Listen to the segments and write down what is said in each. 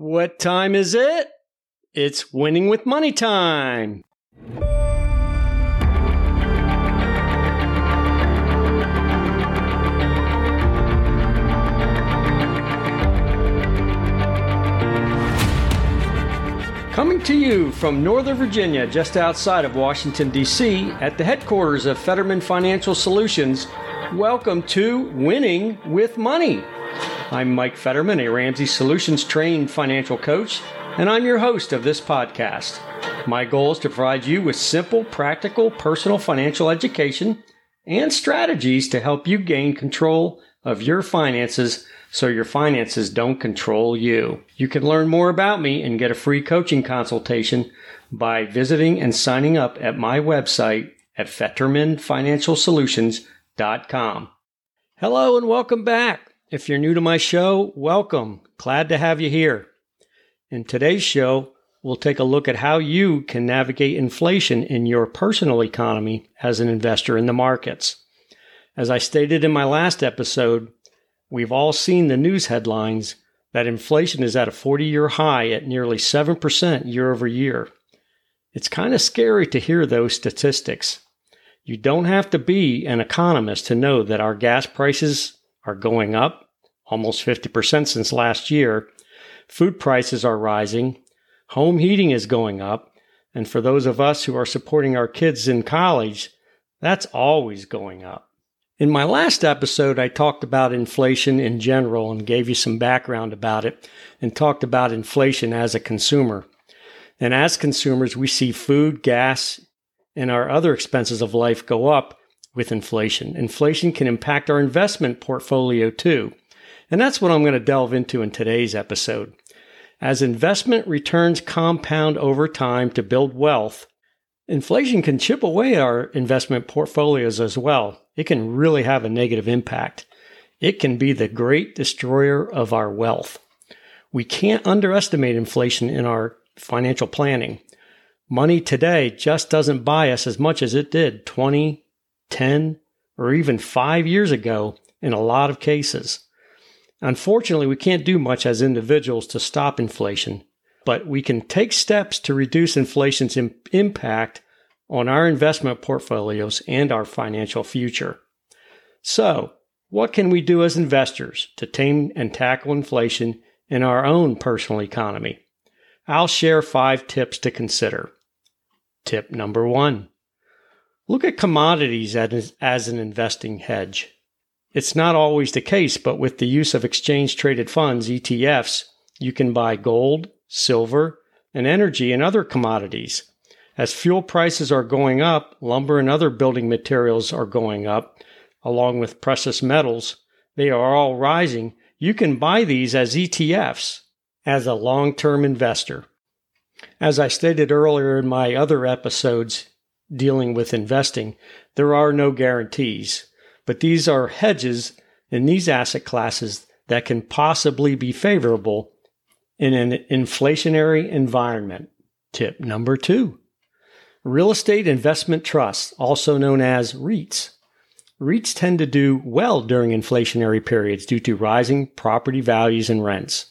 What time is it? It's winning with money time. Coming to you from Northern Virginia, just outside of Washington, D.C., at the headquarters of Fetterman Financial Solutions, welcome to Winning with Money. I'm Mike Fetterman, a Ramsey Solutions trained financial coach, and I'm your host of this podcast. My goal is to provide you with simple, practical, personal financial education and strategies to help you gain control of your finances so your finances don't control you. You can learn more about me and get a free coaching consultation by visiting and signing up at my website at FettermanFinancialSolutions.com. Hello and welcome back. If you're new to my show, welcome. Glad to have you here. In today's show, we'll take a look at how you can navigate inflation in your personal economy as an investor in the markets. As I stated in my last episode, we've all seen the news headlines that inflation is at a 40 year high at nearly 7% year over year. It's kind of scary to hear those statistics. You don't have to be an economist to know that our gas prices are going up almost 50% since last year. Food prices are rising. Home heating is going up. And for those of us who are supporting our kids in college, that's always going up. In my last episode, I talked about inflation in general and gave you some background about it and talked about inflation as a consumer. And as consumers, we see food, gas, and our other expenses of life go up with inflation. Inflation can impact our investment portfolio too. And that's what I'm going to delve into in today's episode. As investment returns compound over time to build wealth, inflation can chip away at our investment portfolios as well. It can really have a negative impact. It can be the great destroyer of our wealth. We can't underestimate inflation in our financial planning. Money today just doesn't buy us as much as it did 20, 10, or even five years ago in a lot of cases. Unfortunately, we can't do much as individuals to stop inflation, but we can take steps to reduce inflation's Im- impact on our investment portfolios and our financial future. So, what can we do as investors to tame and tackle inflation in our own personal economy? I'll share five tips to consider. Tip number one Look at commodities as, as an investing hedge. It's not always the case, but with the use of exchange traded funds, ETFs, you can buy gold, silver, and energy and other commodities. As fuel prices are going up, lumber and other building materials are going up, along with precious metals. They are all rising. You can buy these as ETFs as a long term investor. As I stated earlier in my other episodes, dealing with investing, there are no guarantees. But these are hedges in these asset classes that can possibly be favorable in an inflationary environment. Tip number two real estate investment trusts, also known as REITs. REITs tend to do well during inflationary periods due to rising property values and rents.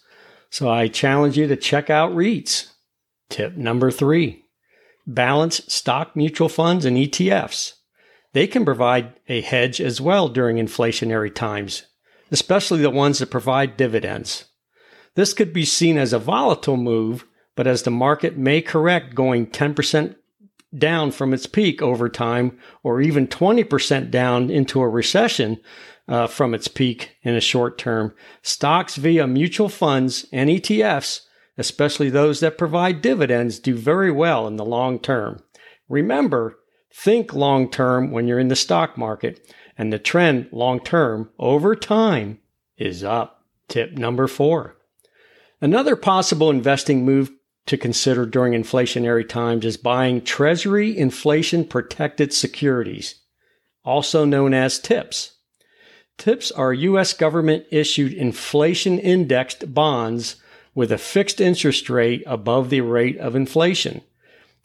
So I challenge you to check out REITs. Tip number three balance stock mutual funds and ETFs. They can provide a hedge as well during inflationary times, especially the ones that provide dividends. This could be seen as a volatile move, but as the market may correct going 10% down from its peak over time, or even 20% down into a recession uh, from its peak in a short term, stocks via mutual funds and ETFs especially those that provide dividends, do very well in the long term. Remember, think long term when you're in the stock market, and the trend long term over time is up. Tip number four. Another possible investing move to consider during inflationary times is buying Treasury inflation protected securities, also known as TIPS. TIPS are U.S. government issued inflation indexed bonds with a fixed interest rate above the rate of inflation.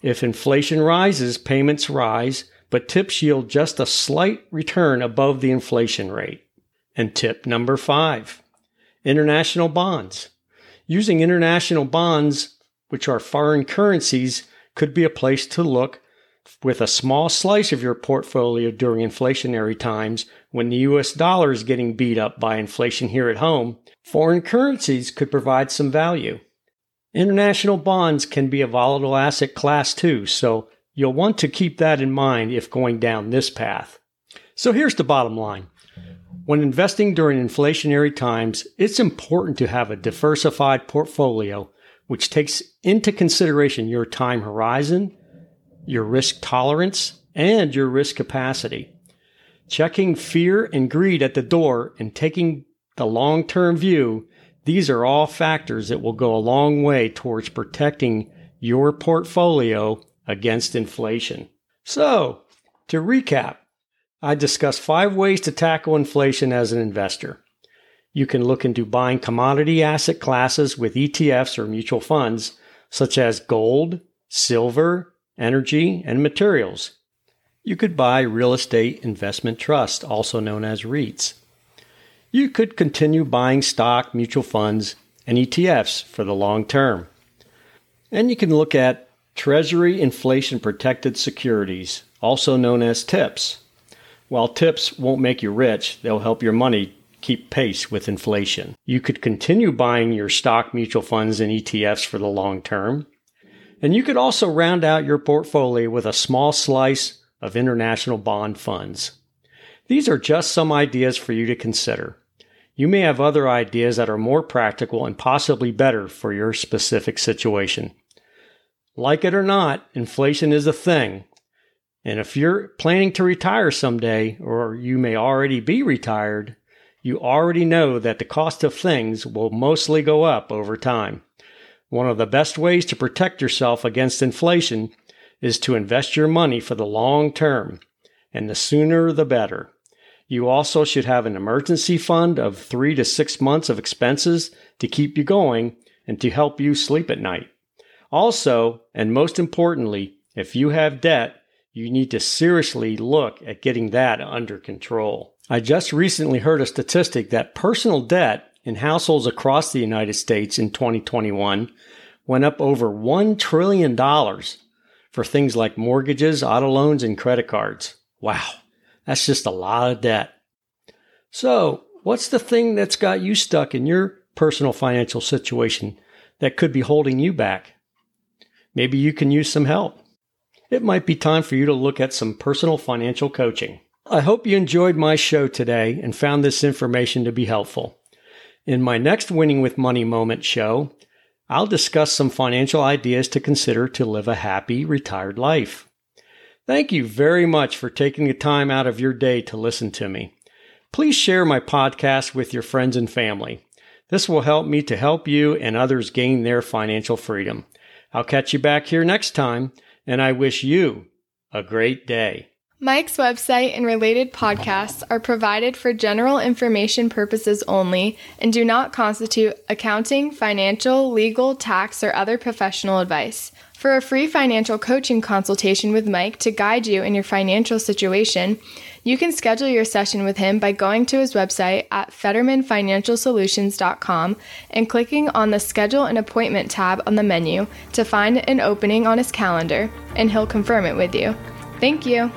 If inflation rises, payments rise, but tips yield just a slight return above the inflation rate. And tip number five international bonds. Using international bonds, which are foreign currencies, could be a place to look with a small slice of your portfolio during inflationary times when the US dollar is getting beat up by inflation here at home. Foreign currencies could provide some value. International bonds can be a volatile asset class too, so you'll want to keep that in mind if going down this path. So here's the bottom line. When investing during inflationary times, it's important to have a diversified portfolio which takes into consideration your time horizon, your risk tolerance, and your risk capacity. Checking fear and greed at the door and taking the long term view, these are all factors that will go a long way towards protecting your portfolio against inflation. So, to recap, I discussed five ways to tackle inflation as an investor. You can look into buying commodity asset classes with ETFs or mutual funds, such as gold, silver, energy, and materials. You could buy real estate investment trusts, also known as REITs. You could continue buying stock, mutual funds, and ETFs for the long term. And you can look at Treasury inflation protected securities, also known as TIPS. While tips won't make you rich, they'll help your money keep pace with inflation. You could continue buying your stock mutual funds and ETFs for the long term. And you could also round out your portfolio with a small slice of international bond funds. These are just some ideas for you to consider. You may have other ideas that are more practical and possibly better for your specific situation. Like it or not, inflation is a thing, and if you're planning to retire someday, or you may already be retired, you already know that the cost of things will mostly go up over time. One of the best ways to protect yourself against inflation is to invest your money for the long term, and the sooner the better. You also should have an emergency fund of three to six months of expenses to keep you going and to help you sleep at night. Also, and most importantly, if you have debt, you need to seriously look at getting that under control. I just recently heard a statistic that personal debt in households across the United States in 2021 went up over $1 trillion for things like mortgages, auto loans, and credit cards. Wow, that's just a lot of debt. So, what's the thing that's got you stuck in your personal financial situation that could be holding you back? Maybe you can use some help it might be time for you to look at some personal financial coaching. I hope you enjoyed my show today and found this information to be helpful. In my next Winning with Money Moment show, I'll discuss some financial ideas to consider to live a happy retired life. Thank you very much for taking the time out of your day to listen to me. Please share my podcast with your friends and family. This will help me to help you and others gain their financial freedom. I'll catch you back here next time and I wish you a great day. Mike's website and related podcasts are provided for general information purposes only and do not constitute accounting, financial, legal, tax, or other professional advice. For a free financial coaching consultation with Mike to guide you in your financial situation, you can schedule your session with him by going to his website at FettermanFinancialSolutions.com and clicking on the Schedule an Appointment tab on the menu to find an opening on his calendar, and he'll confirm it with you. Thank you.